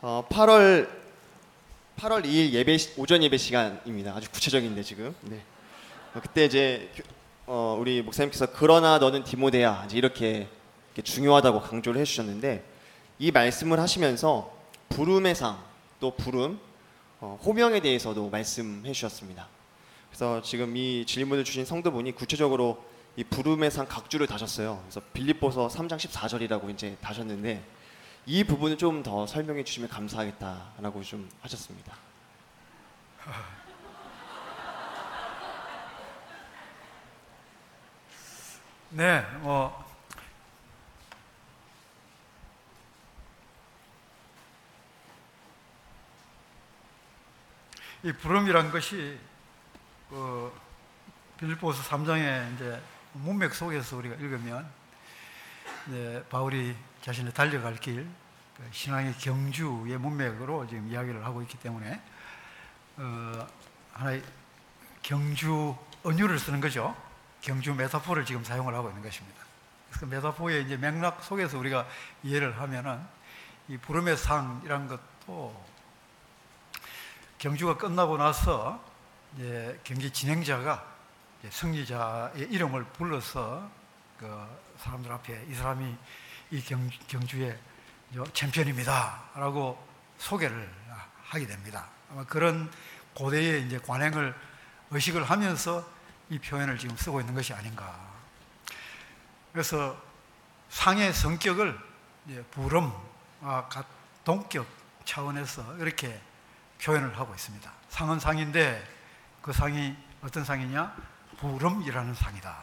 어, 8월 8월 2일 예배 시- 오전 예배 시간입니다. 아주 구체적인데 지금. 네. 어, 그때 이제 교- 어, 우리 목사님께서 그러나 너는 디모데야 이제 이렇게, 이렇게 중요하다고 강조를 해주셨는데 이 말씀을 하시면서 부름의 상 또 부름 어, 호명에 대해서도 말씀해 주셨습니다. 그래서 지금 이 질문을 주신 성도분이 구체적으로 이 부름의 상 각주를 다셨어요. 그래서 빌립보서 3장 14절이라고 이제 다셨는데 이 부분을 좀 더 설명해 주시면 감사하겠다라고 좀 하셨습니다. 네, 뭐 이 부름이란 것이 그 빌립보서 3장의 이제 문맥 속에서 우리가 읽으면 이제 바울이 자신의 달려갈 길, 그 신앙의 경주의 문맥으로 지금 이야기를 하고 있기 때문에 어, 하나의 경주 언유를 쓰는 거죠. 경주 메타포를 지금 사용을 하고 있는 것입니다. 그 메타포의 이제 맥락 속에서 우리가 이해를 하면은 이 부름의 상이란 것도 경주가 끝나고 나서 이제 경기 진행자가 이제 승리자의 이름을 불러서 그 사람들 앞에 이 사람이 이 경, 경주의 챔피언입니다라고 소개를 하게 됩니다. 아마 그런 고대의 이제 관행을 의식을 하면서 이 표현을 지금 쓰고 있는 것이 아닌가. 그래서 상의 성격을 부름과 동격 차원에서 이렇게 표현을 하고 있습니다. 상은 상인데 그 상이 어떤 상이냐? 부름이라는 상이다.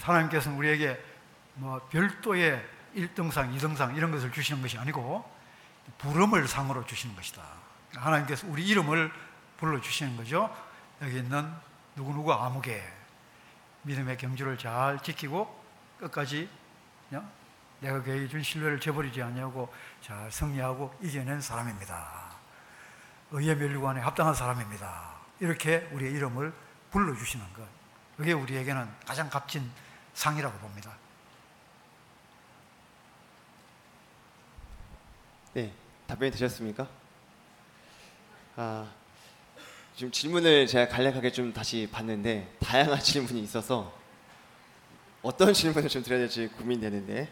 하나님께서는 우리에게 뭐 별도의 1등상, 2등상 이런 것을 주시는 것이 아니고 부름을 상으로 주시는 것이다. 하나님께서 우리 이름을 불러주시는 거죠. 여기 있는 누구누구 아무개 믿음의 경주를 잘 지키고 끝까지 내가 그에게 준 신뢰를 저버리지 않냐고 잘 승리하고 이겨낸 사람입니다. 의의 멸류관에 합당한 사람입니다. 이렇게 우리의 이름을 불러주시는 것. 그게 우리에게는 가장 값진 상이라고 봅니다. 네, 답변이 되셨습니까? 아, 지금 질문을 제가 간략하게 좀 다시 봤는데 다양한 질문이 있어서 어떤 질문을 좀 드려야 될지 고민되는데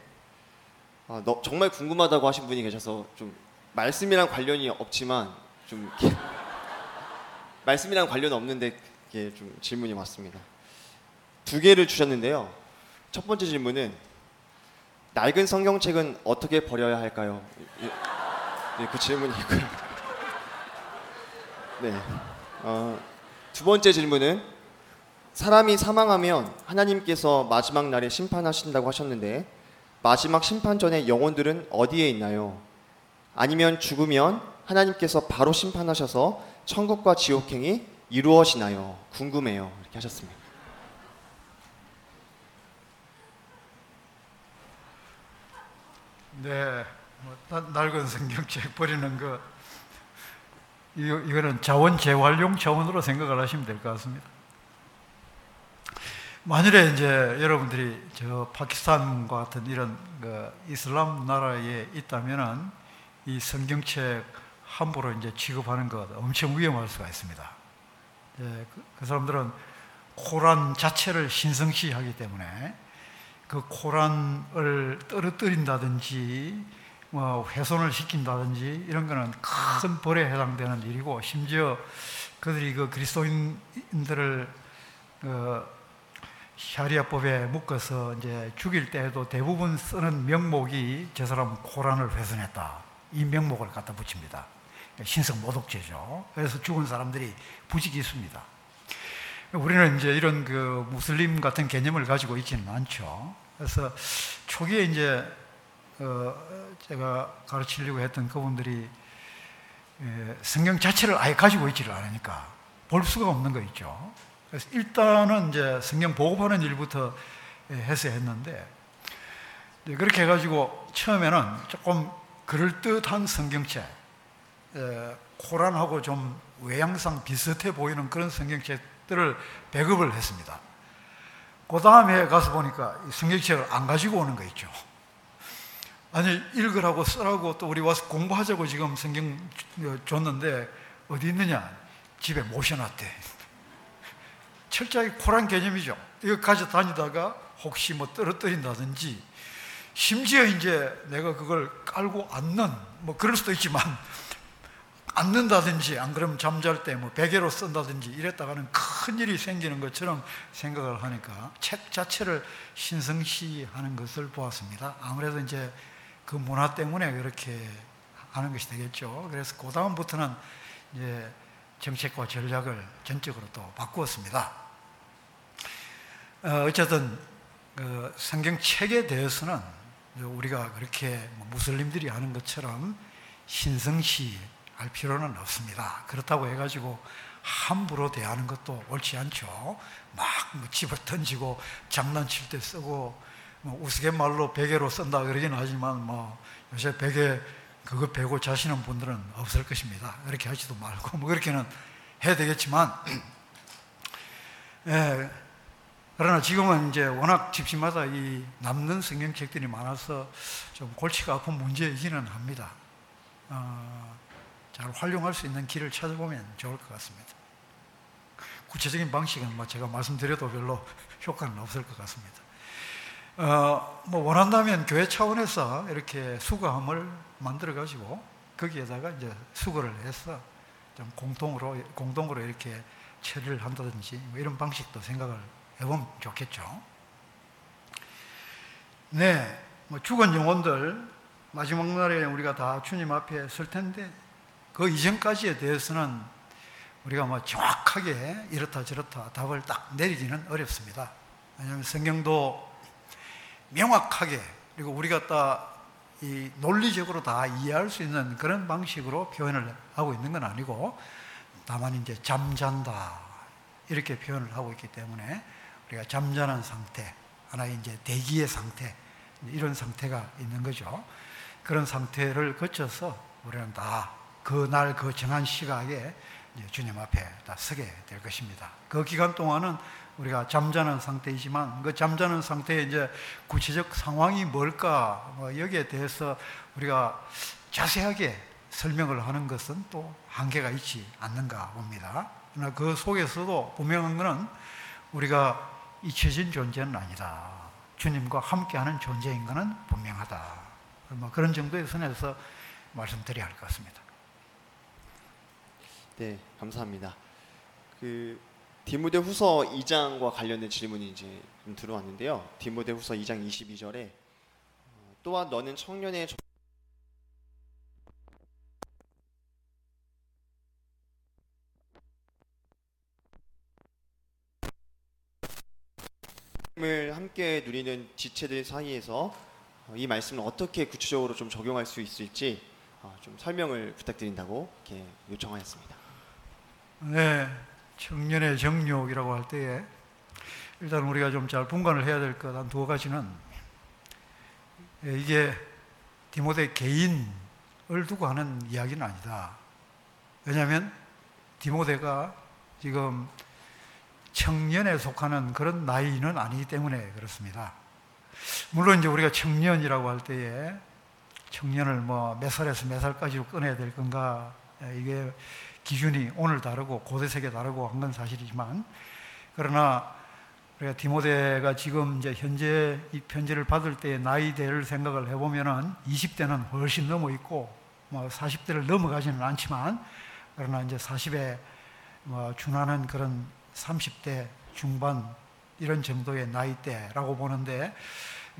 아, 너, 정말 궁금하다고 하신 분이 계셔서 좀 말씀이랑 관련이 없지만 좀 말씀이랑 관련 없는데 이게 좀 질문이 왔습니다. 두 개를 주셨는데요. 첫 번째 질문은 낡은 성경책은 어떻게 버려야 할까요? 네, 그 질문이 있고요. 네. 어, 두 번째 질문은 사람이 사망하면 하나님께서 마지막 날에 심판하신다고 하셨는데 마지막 심판 전에 영혼들은 어디에 있나요? 아니면 죽으면 하나님께서 바로 심판하셔서 천국과 지옥행이 이루어지나요? 궁금해요. 이렇게 하셨습니다. 네, 뭐, 낡은 성경책 버리는 거 이거, 이거는 자원 재활용 차원으로 생각을 하시면 될 것 같습니다. 만일에 이제 여러분들이 저 파키스탄과 같은 이런 그 이슬람 나라에 있다면은 이 성경책 함부로 이제 취급하는 것 엄청 위험할 수가 있습니다. 예, 그, 그 사람들은 코란 자체를 신성시하기 때문에 그 코란을 떨어뜨린다든지 뭐 훼손을 시킨다든지 이런 거는 큰 벌에 해당되는 일이고 심지어 그들이 그 그리스도인들을 어, 샤리아법에 묶어서 이제 죽일 때에도 대부분 쓰는 명목이 저 사람 코란을 훼손했다 이 명목을 갖다 붙입니다. 신성 모독죄죠. 그래서 죽은 사람들이 있습니다. 우리는 이제 이런 그 무슬림 같은 개념을 가지고 있지는 않죠. 그래서 초기에 이제 어 제가 가르치려고 했던 그분들이 성경 자체를 아예 가지고 있지를 않으니까 볼 수가 없는 거 있죠. 그래서 일단은 이제 성경 보급하는 일부터 해서 했는데 그렇게 해가지고 처음에는 조금 그럴듯한 성경책, 코란하고 좀 외양상 비슷해 보이는 그런 성경책들을 배급을 했습니다. 그 다음에 가서 보니까 성경책을 안 가지고 오는 거 있죠. 아니 읽으라고 쓰라고 또 우리 와서 공부하자고 지금 성경 줬는데 어디 있느냐? 집에 모셔놨대. 철저하게 코란 개념이죠. 이거 가져 다니다가 혹시 뭐 떨어뜨린다든지 심지어 이제 내가 그걸 깔고 앉는 뭐 그럴 수도 있지만 앉는다든지 안 그러면 잠잘 때 뭐 베개로 쓴다든지 이랬다가는 큰 일이 생기는 것처럼 생각을 하니까 책 자체를 신성시하는 것을 보았습니다. 아무래도 이제 그 문화 때문에 그렇게 하는 것이 되겠죠. 그래서 그 다음부터는 이제 정책과 전략을 전적으로 또 바꾸었습니다. 어, 어쨌든 그 성경책에 대해서는 우리가 그렇게 뭐 무슬림들이 하는 것처럼 신성시 할 필요는 없습니다. 그렇다고 해가지고 함부로 대하는 것도 옳지 않죠. 막뭐 집어 던지고 장난칠 때 쓰고 뭐 우스갯말로 베개로 쓴다 그러긴 하지만 뭐 요새 베개 그거 베고 자시는 분들은 없을 것입니다. 그렇게 하지도 말고 뭐 그렇게는 해야 되겠지만 예, 그러나 지금은 이제 워낙 집집마다 이 남는 성경책들이 많아서 좀 골치가 아픈 문제이기는 합니다. 어, 잘 활용할 수 있는 길을 찾아보면 좋을 것 같습니다. 구체적인 방식은 뭐 제가 말씀드려도 별로 효과는 없을 것 같습니다. 어, 뭐 원한다면 교회 차원에서 이렇게 수거함을 만들어 가지고 거기에다가 이제 수거를 해서 좀 공동으로 공동으로 이렇게 처리를 한다든지 뭐 이런 방식도 생각을 해보면 좋겠죠. 네, 뭐 죽은 영혼들 마지막 날에 우리가 다 주님 앞에 설 텐데 그 이전까지에 대해서는 우리가 뭐 정확하게 이렇다 저렇다 답을 딱 내리기는 어렵습니다. 왜냐하면 성경도 명확하게 그리고 우리가 다 이 논리적으로 다 이해할 수 있는 그런 방식으로 표현을 하고 있는 건 아니고 다만 이제 잠잔다 이렇게 표현을 하고 있기 때문에 우리가 잠자는 상태 하나의 이제 대기의 상태 이런 상태가 있는 거죠. 그런 상태를 거쳐서 우리는 다 그날 그 정한 시각에 주님 앞에 다 서게 될 것입니다. 그 기간 동안은 우리가 잠자는 상태이지만 그 잠자는 상태의 이제 구체적 상황이 뭘까 뭐 여기에 대해서 우리가 자세하게 설명을 하는 것은 또 한계가 있지 않는가 봅니다. 그러나 그 속에서도 분명한 것은 우리가 잊혀진 존재는 아니다. 주님과 함께하는 존재인 것은 분명하다. 뭐 그런 정도의 선에서 말씀드려야 할 것 같습니다. 네, 감사합니다. 그 디모데 후서 2장과 관련된 질문이 이제 좀 들어왔는데요. 디모데 후서 2장 22절에 어, 또한 너는 청년의 을 함께 누리는 지체들 사이에서 어, 이 말씀을 어떻게 구체적으로 좀 적용할 수 있을지 어, 좀 설명을 부탁드린다고 이렇게 요청하였습니다. 네, 청년의 정욕이라고 할 때에 일단 우리가 좀 잘 분간을 해야 될 것 한 두 가지는 예, 이게 디모데 개인을 두고 하는 이야기는 아니다. 왜냐하면 디모데가 지금 청년에 속하는 그런 나이는 아니기 때문에 그렇습니다. 물론 이제 우리가 청년이라고 할 때에 청년을 뭐 몇 살에서 몇 살까지로 꺼내야 될 건가 예, 이게 기준이 오늘 다르고 고대 세계 다르고 한 건 사실이지만 그러나 우리가 디모데가 지금 이제 현재 이 편지를 받을 때의 나이대를 생각을 해보면은 20대는 훨씬 넘어 있고 뭐 40대를 넘어가지는 않지만 그러나 이제 40에 뭐 준하는 그런 30대 중반 이런 정도의 나이대라고 보는데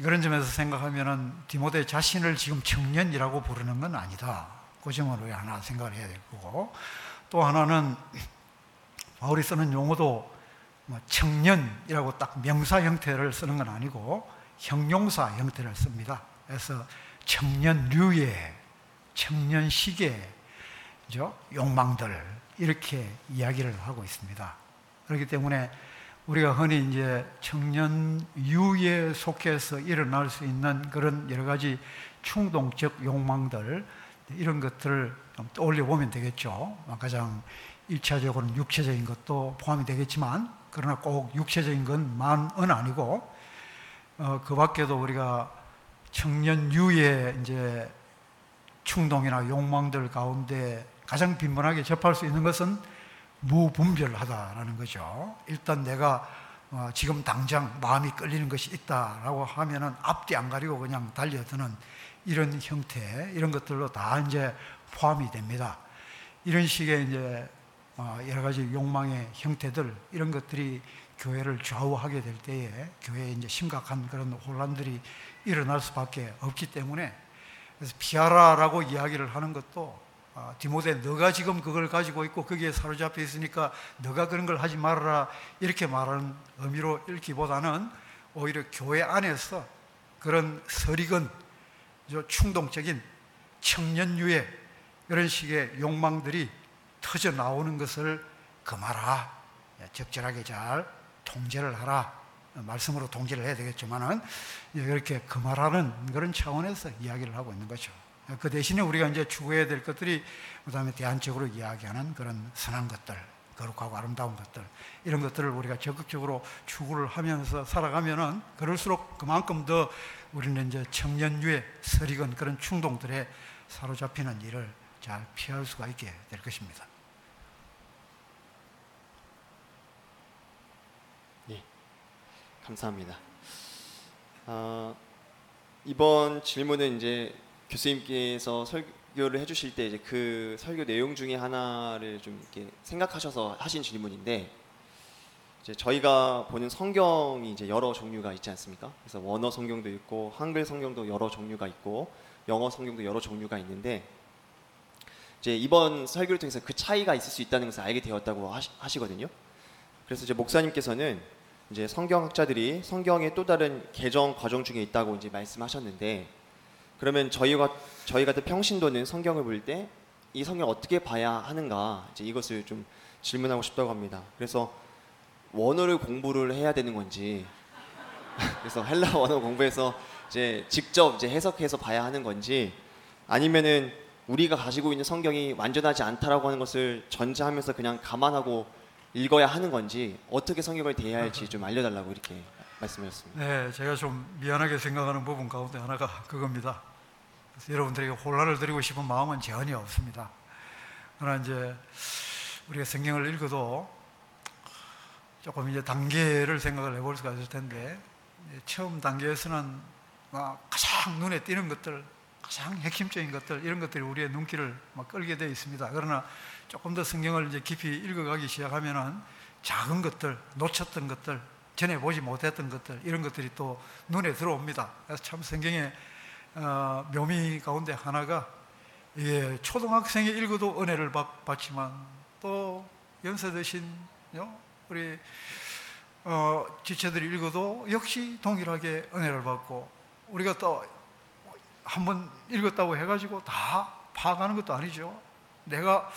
그런 점에서 생각하면은 디모데 자신을 지금 청년이라고 부르는 건 아니다. 그 점을 왜 하나 생각을 해야 될 거고 또 하나는 바울이 쓰는 용어도 뭐 청년이라고 딱 명사 형태를 쓰는 건 아니고 형용사 형태를 씁니다. 그래서 청년류의 청년식의 욕망들 이렇게 이야기를 하고 있습니다. 그렇기 때문에 우리가 흔히 이제 청년유에 속해서 일어날 수 있는 그런 여러 가지 충동적 욕망들 이런 것들을 좀 떠올려 보면 되겠죠. 가장 일차적으로는 육체적인 것도 포함이 되겠지만, 그러나 꼭 육체적인 것만은 아니고, 어, 그 밖에도 우리가 청년 유의 이제 충동이나 욕망들 가운데 가장 빈번하게 접할 수 있는 것은 무분별하다라는 거죠. 일단 내가 어, 지금 당장 마음이 끌리는 것이 있다라고 하면은 앞뒤 안 가리고 그냥 달려드는 이런 형태, 이런 것들로 다 이제 포함이 됩니다. 이런 식의 이제 어, 여러 가지 욕망의 형태들, 이런 것들이 교회를 좌우하게 될 때에 교회에 이제 심각한 그런 혼란들이 일어날 수밖에 없기 때문에 그래서 피하라라고 이야기를 하는 것도 아, 디모데 너가 지금 그걸 가지고 있고 거기에 사로잡혀 있으니까 너가 그런 걸 하지 말아라 이렇게 말하는 의미로 읽기보다는 오히려 교회 안에서 그런 서리건 충동적인 청년유의 이런 식의 욕망들이 터져 나오는 것을 금하라 적절하게 잘 통제를 하라 말씀으로 통제를 해야 되겠지만은 이렇게 금하라는 그런 차원에서 이야기를 하고 있는 거죠. 그 대신에 우리가 이제 추구해야 될 것들이 그다음에 대안적으로 이야기하는 그런 선한 것들, 거룩하고 아름다운 것들 이런 것들을 우리가 적극적으로 추구를 하면서 살아가면은 그럴수록 그만큼 더 우리는 이제 청년유에 서리건 그런 충동들에 사로잡히는 일을 잘 피할 수가 있게 될 것입니다. 예, 감사합니다. 어, 이번 질문은 이제 교수님께서 설교를 해주실 때 이제 그 설교 내용 중에 하나를 좀 이렇게 생각하셔서 하신 질문인데 이제 저희가 보는 성경이 이제 여러 종류가 있지 않습니까? 그래서 원어 성경도 있고 한글 성경도 여러 종류가 있고 영어 성경도 여러 종류가 있는데 이제 이번 설교를 통해서 그 차이가 있을 수 있다는 것을 알게 되었다고 하시, 거든요 그래서 이제 목사님께서는 이제 성경학자들이 성경의 또 다른 개정 과정 중에 있다고 이제 말씀하셨는데 그러면 저희가 저희 같은 평신도는 성경을 볼 때 이 성경을 어떻게 봐야 하는가 이제 이것을 좀 질문하고 싶다고 합니다. 그래서 원어를 공부를 해야 되는 건지 그래서 헬라 원어 공부해서 이제 직접 이제 해석해서 봐야 하는 건지 아니면은 우리가 가지고 있는 성경이 완전하지 않다라고 하는 것을 전제하면서 그냥 감안하고 읽어야 하는 건지 어떻게 성경을 대해야 할지 좀 알려달라고 이렇게 말씀하셨습니다. 네, 제가 좀 미안하게 생각하는 부분 가운데 하나가 그겁니다. 여러분들에게 혼란을 드리고 싶은 마음은 전혀 없습니다. 그러나 이제 우리가 성경을 읽어도 조금 이제 단계를 생각을 해볼 수가 있을 텐데 처음 단계에서는 가장 눈에 띄는 것들, 가장 핵심적인 것들 이런 것들이 우리의 눈길을 막 끌게 되어 있습니다. 그러나 조금 더 성경을 이제 깊이 읽어가기 시작하면은 작은 것들, 놓쳤던 것들, 전에 보지 못했던 것들 이런 것들이 또 눈에 들어옵니다. 그래서 참 성경에 어, 묘미 가운데 하나가 예, 초등학생이 읽어도 은혜를 받, 받지만 또 연세 드신 우리 어, 지체들이 읽어도 역시 동일하게 은혜를 받고 우리가 또 한번 읽었다고 해가지고 다 파악하는 것도 아니죠. 내가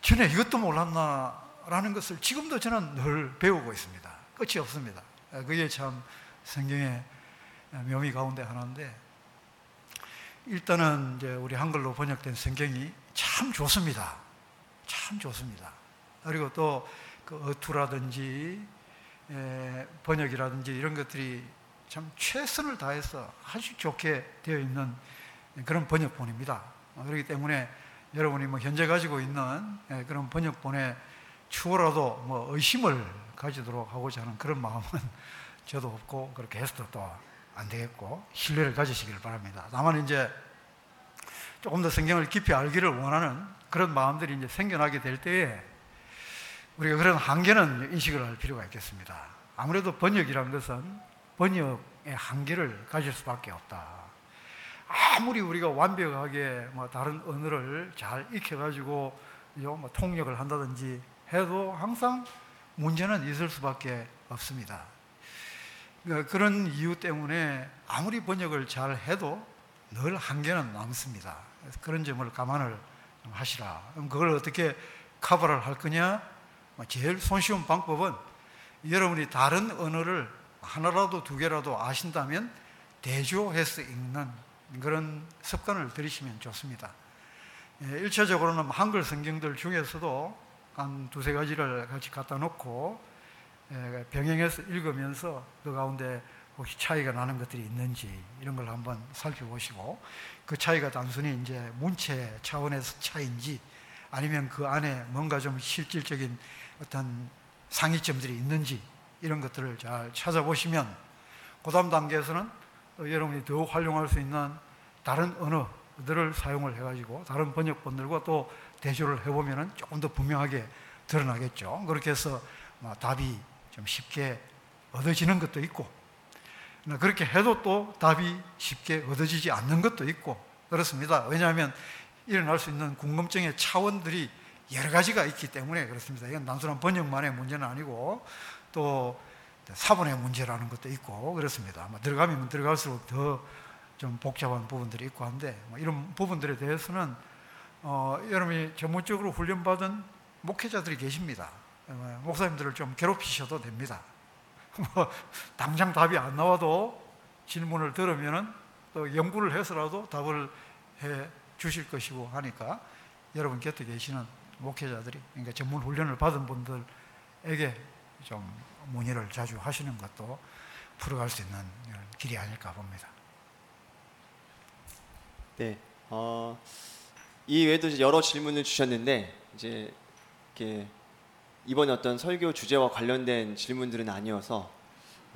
전에 이것도 몰랐나라는 것을 지금도 저는 늘 배우고 있습니다. 끝이 없습니다. 그게 참 성경의 묘미 가운데 하나인데 일단은 이제 우리 한글로 번역된 성경이 참 좋습니다. 참 좋습니다. 그리고 또 그 어투라든지 에, 번역이라든지 이런 것들이 참 최선을 다해서 아주 좋게 되어 있는 그런 번역본입니다. 그렇기 때문에 여러분이 뭐 현재 가지고 있는 그런 번역본에 추후라도 뭐 의심을 가지도록 하고자 하는 그런 마음은 저도 없고 그렇게 해서도 또 안 되겠고 신뢰를 가지시길 바랍니다. 다만 이제 조금 더 성경을 깊이 알기를 원하는 그런 마음들이 이제 생겨나게 될 때에 우리가 그런 한계는 인식을 할 필요가 있겠습니다. 아무래도 번역이라는 것은 번역의 한계를 가질 수밖에 없다. 아무리 우리가 완벽하게 뭐 다른 언어를 잘 익혀가지고 뭐 통역을 한다든지 해도 항상 문제는 있을 수밖에 없습니다. 그러니까 그런 이유 때문에 아무리 번역을 잘 해도 늘 한계는 남습니다. 그런 점을 감안을 하시라. 그럼 그걸 어떻게 커버를 할 거냐? 뭐 제일 손쉬운 방법은 여러분이 다른 언어를 하나라도 두 개라도 아신다면 대조해서 읽는 그런 습관을 들이시면 좋습니다. 1차적으로는 예, 한글 성경들 중에서도 한 두세 가지를 같이 갖다 놓고 예, 병행해서 읽으면서 그 가운데 혹시 차이가 나는 것들이 있는지 이런 걸 한번 살펴보시고 그 차이가 단순히 이제 문체 차원에서 차이인지 아니면 그 안에 뭔가 좀 실질적인 어떤 상이점들이 있는지 이런 것들을 잘 찾아보시면 그 다음 단계에서는 여러분이 더 활용할 수 있는 다른 언어들을 사용을 해가지고 다른 번역본들과 또 대조를 해보면 조금 더 분명하게 드러나겠죠. 그렇게 해서 뭐 답이 좀 쉽게 얻어지는 것도 있고 그렇게 해도 또 답이 쉽게 얻어지지 않는 것도 있고 그렇습니다. 왜냐하면 일어날 수 있는 궁금증의 차원들이 여러 가지가 있기 때문에 그렇습니다. 이건 단순한 번역만의 문제는 아니고 또 사본의 문제라는 것도 있고 그렇습니다. 들어가면 들어갈수록 더 좀 복잡한 부분들이 있고 한데 뭐 이런 부분들에 대해서는 어, 여러분이 전문적으로 훈련받은 목회자들이 계십니다. 어, 목사님들을 좀 괴롭히셔도 됩니다. 뭐 당장 답이 안 나와도 질문을 들으면은 또 연구를 해서라도 답을 해 주실 것이고 하니까 여러분 곁에 계시는 목회자들이 그러니까 전문 훈련을 받은 분들에게 좀 문의를 자주 하시는 것도 풀어갈 수 있는 길이 아닐까 봅니다. 네, 어, 이 외에도 여러 질문을 주셨는데 이제 이렇게 이번 어떤 설교 주제와 관련된 질문들은 아니어서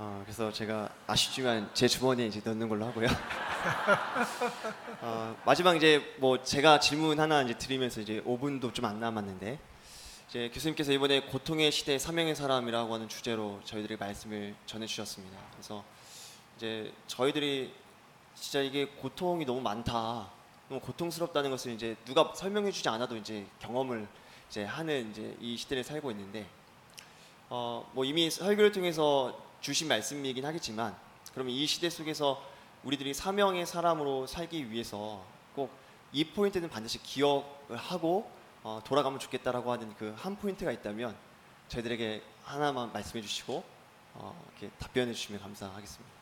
어, 그래서 제가 아쉽지만 제 주머니에 이제 넣는 걸로 하고요. 어, 마지막 이제 뭐 제가 질문 하나 이제 드리면서 이제 5분도 좀 안 남았는데 이제 교수님께서 이번에 고통의 시대 사명의 사람이라고 하는 주제로 저희들이 말씀을 전해 주셨습니다. 그래서 이제 저희들이 진짜 이게 고통이 너무 많다, 너무 고통스럽다는 것을 이제 누가 설명해 주지 않아도 이제 경험을 이제 하는 이제 이 시대를 살고 있는데 어 뭐 이미 설교를 통해서 주신 말씀이긴 하겠지만 그러면 이 시대 속에서 우리들이 사명의 사람으로 살기 위해서 꼭 이 포인트는 반드시 기억을 하고 어, 돌아가면 좋겠다라고 하는 그 한 포인트가 있다면 저희들에게 하나만 말씀해 주시고 어, 이렇게 답변해 주시면 감사하겠습니다.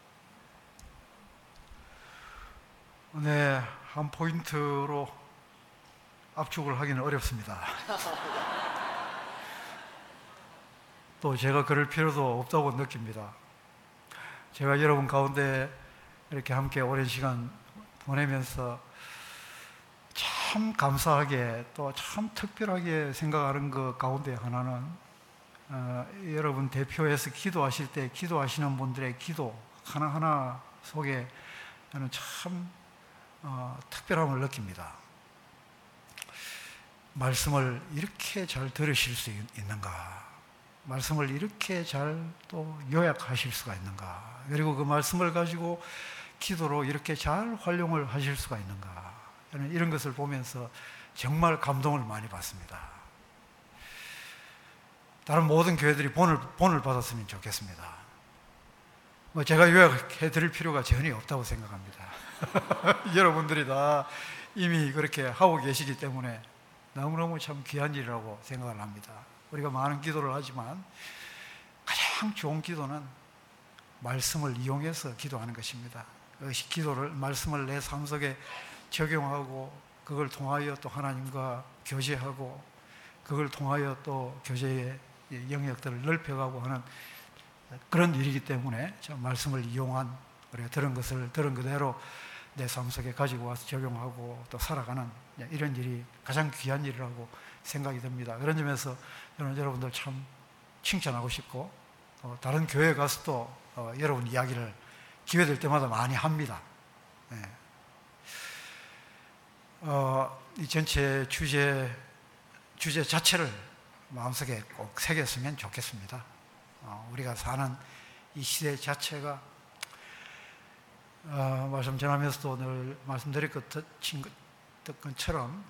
네, 한 포인트로 압축을 하기는 어렵습니다. 또 제가 그럴 필요도 없다고 느낍니다. 제가 여러분 가운데 이렇게 함께 오랜 시간 보내면서 참 감사하게 또 참 특별하게 생각하는 것 가운데 하나는 어, 여러분 대표해서 기도하실 때 기도하시는 분들의 기도 하나하나 속에 저는 참 어, 특별함을 느낍니다. 말씀을 이렇게 잘 들으실 수 있는가? 말씀을 이렇게 잘 또 요약하실 수가 있는가? 그리고 그 말씀을 가지고 기도로 이렇게 잘 활용을 하실 수가 있는가? 저는 이런 것을 보면서 정말 감동을 많이 받습니다. 다른 모든 교회들이 본을, 본을 받았으면 좋겠습니다. 뭐 제가 요약해 드릴 필요가 전혀 없다고 생각합니다. 여러분들이 다 이미 그렇게 하고 계시기 때문에 너무너무 참 귀한 일이라고 생각을 합니다. 우리가 많은 기도를 하지만 가장 좋은 기도는 말씀을 이용해서 기도하는 것입니다. 그것이 기도를 말씀을 내 삶 속에 적용하고 그걸 통하여 또 하나님과 교제하고 그걸 통하여 또 교제의 영역들을 넓혀가고 하는 그런 일이기 때문에 말씀을 이용한 우리가 들은 것을 들은 그대로 내 삶 속에 가지고 와서 적용하고 또 살아가는 이런 일이 가장 귀한 일이라고 생각이 듭니다. 그런 점에서 저는 여러분들 참 칭찬하고 싶고 어, 다른 교회 가서도 어, 여러분 이야기를 기회 될 때마다 많이 합니다. 네. 어, 이 전체 주제 주제 자체를 마음속에 꼭 새겼으면 좋겠습니다. 어, 우리가 사는 이 시대 자체가 어, 말씀 전하면서도 늘 말씀드릴 것처럼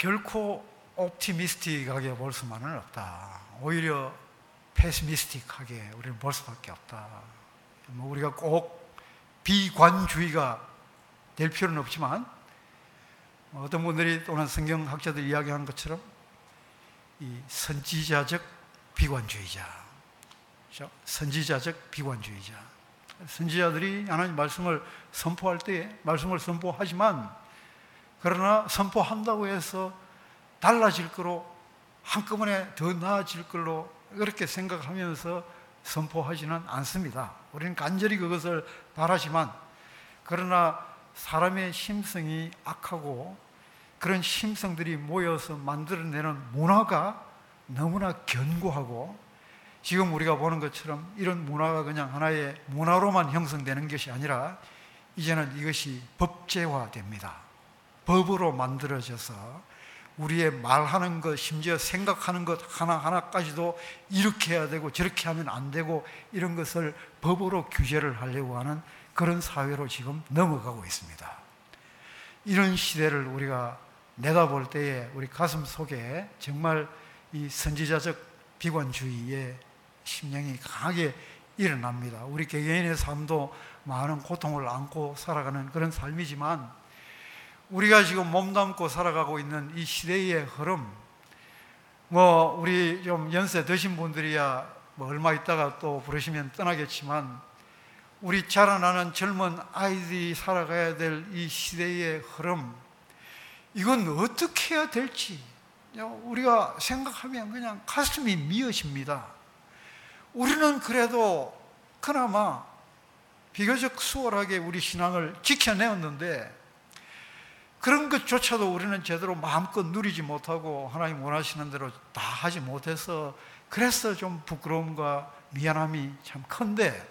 결코 옵티미스틱하게 볼 수만은 없다. 오히려 페시미스틱하게 우리는 볼 수밖에 없다. 뭐 우리가 꼭 비관주의가 될 필요는 없지만 뭐 어떤 분들이 또는 성경학자들 이야기하는 것처럼 이 선지자적 비관주의자, 그렇죠? 선지자적 비관주의자. 선지자들이 하나님 말씀을 선포할 때 말씀을 선포하지만 그러나 선포한다고 해서 달라질 거로 한꺼번에 더 나아질 걸로 그렇게 생각하면서 선포하지는 않습니다. 우리는 간절히 그것을 바라지만 그러나 사람의 심성이 악하고 그런 심성들이 모여서 만들어내는 문화가 너무나 견고하고 지금 우리가 보는 것처럼 이런 문화가 그냥 하나의 문화로만 형성되는 것이 아니라 이제는 이것이 법제화됩니다. 법으로 만들어져서 우리의 말하는 것, 심지어 생각하는 것 하나하나까지도 이렇게 해야 되고 저렇게 하면 안 되고 이런 것을 법으로 규제를 하려고 하는 그런 사회로 지금 넘어가고 있습니다. 이런 시대를 우리가 내다볼 때에 우리 가슴 속에 정말 이 선지자적 비관주의의 심령이 강하게 일어납니다. 우리 개개인의 삶도 많은 고통을 안고 살아가는 그런 삶이지만 우리가 지금 몸담고 살아가고 있는 이 시대의 흐름, 뭐 우리 좀 연세 드신 분들이야 뭐 얼마 있다가 또 부르시면 떠나겠지만 우리 자라나는 젊은 아이들이 살아가야 될 이 시대의 흐름, 이건 어떻게 해야 될지 우리가 생각하면 그냥 가슴이 미어집니다. 우리는 그래도 그나마 비교적 수월하게 우리 신앙을 지켜내었는데 그런 것조차도 우리는 제대로 마음껏 누리지 못하고 하나님 원하시는 대로 다 하지 못해서 그래서 좀 부끄러움과 미안함이 참 큰데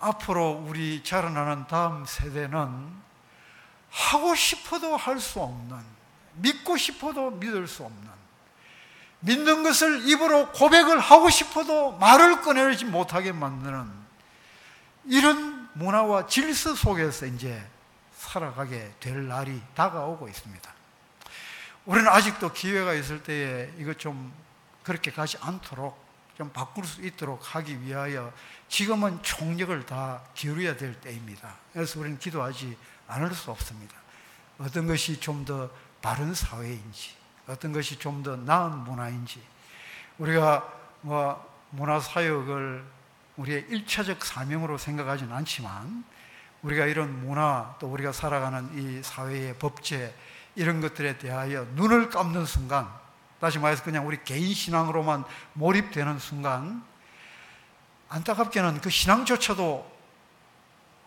앞으로 우리 자라나는 다음 세대는 하고 싶어도 할 수 없는 믿고 싶어도 믿을 수 없는 믿는 것을 입으로 고백을 하고 싶어도 말을 꺼내지 못하게 만드는 이런 문화와 질서 속에서 이제 살아가게 될 날이 다가오고 있습니다. 우리는 아직도 기회가 있을 때에 이것 좀 그렇게 가지 않도록 좀 바꿀 수 있도록 하기 위하여 지금은 총력을 다 기울여야 될 때입니다. 그래서 우리는 기도하지 않을 수 없습니다. 어떤 것이 좀 더 바른 사회인지, 어떤 것이 좀 더 나은 문화인지, 우리가 뭐 문화 사역을 우리의 일차적 사명으로 생각하지는 않지만, 우리가 이런 문화 또 우리가 살아가는 이 사회의 법제 이런 것들에 대하여 눈을 감는 순간 다시 말해서 그냥 우리 개인 신앙으로만 몰입되는 순간 안타깝게는 그 신앙조차도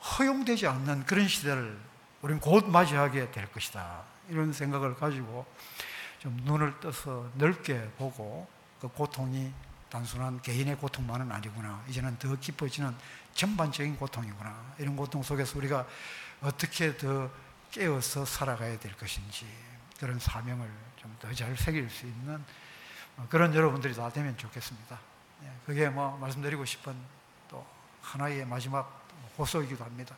허용되지 않는 그런 시대를 우리는 곧 맞이하게 될 것이다. 이런 생각을 가지고 좀 눈을 떠서 넓게 보고 그 고통이 단순한 개인의 고통만은 아니구나. 이제는 더 깊어지는 전반적인 고통이구나. 이런 고통 속에서 우리가 어떻게 더 깨어서 살아가야 될 것인지 그런 사명을 좀 더 잘 새길 수 있는 그런 여러분들이 다 되면 좋겠습니다. 예, 그게 뭐 말씀드리고 싶은 또 하나의 마지막 호소이기도 합니다.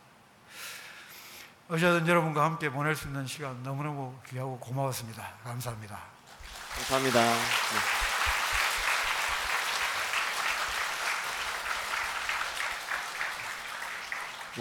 어제든 여러분과 함께 보낼 수 있는 시간 너무너무 귀하고 고마웠습니다. 감사합니다. 감사합니다. 네.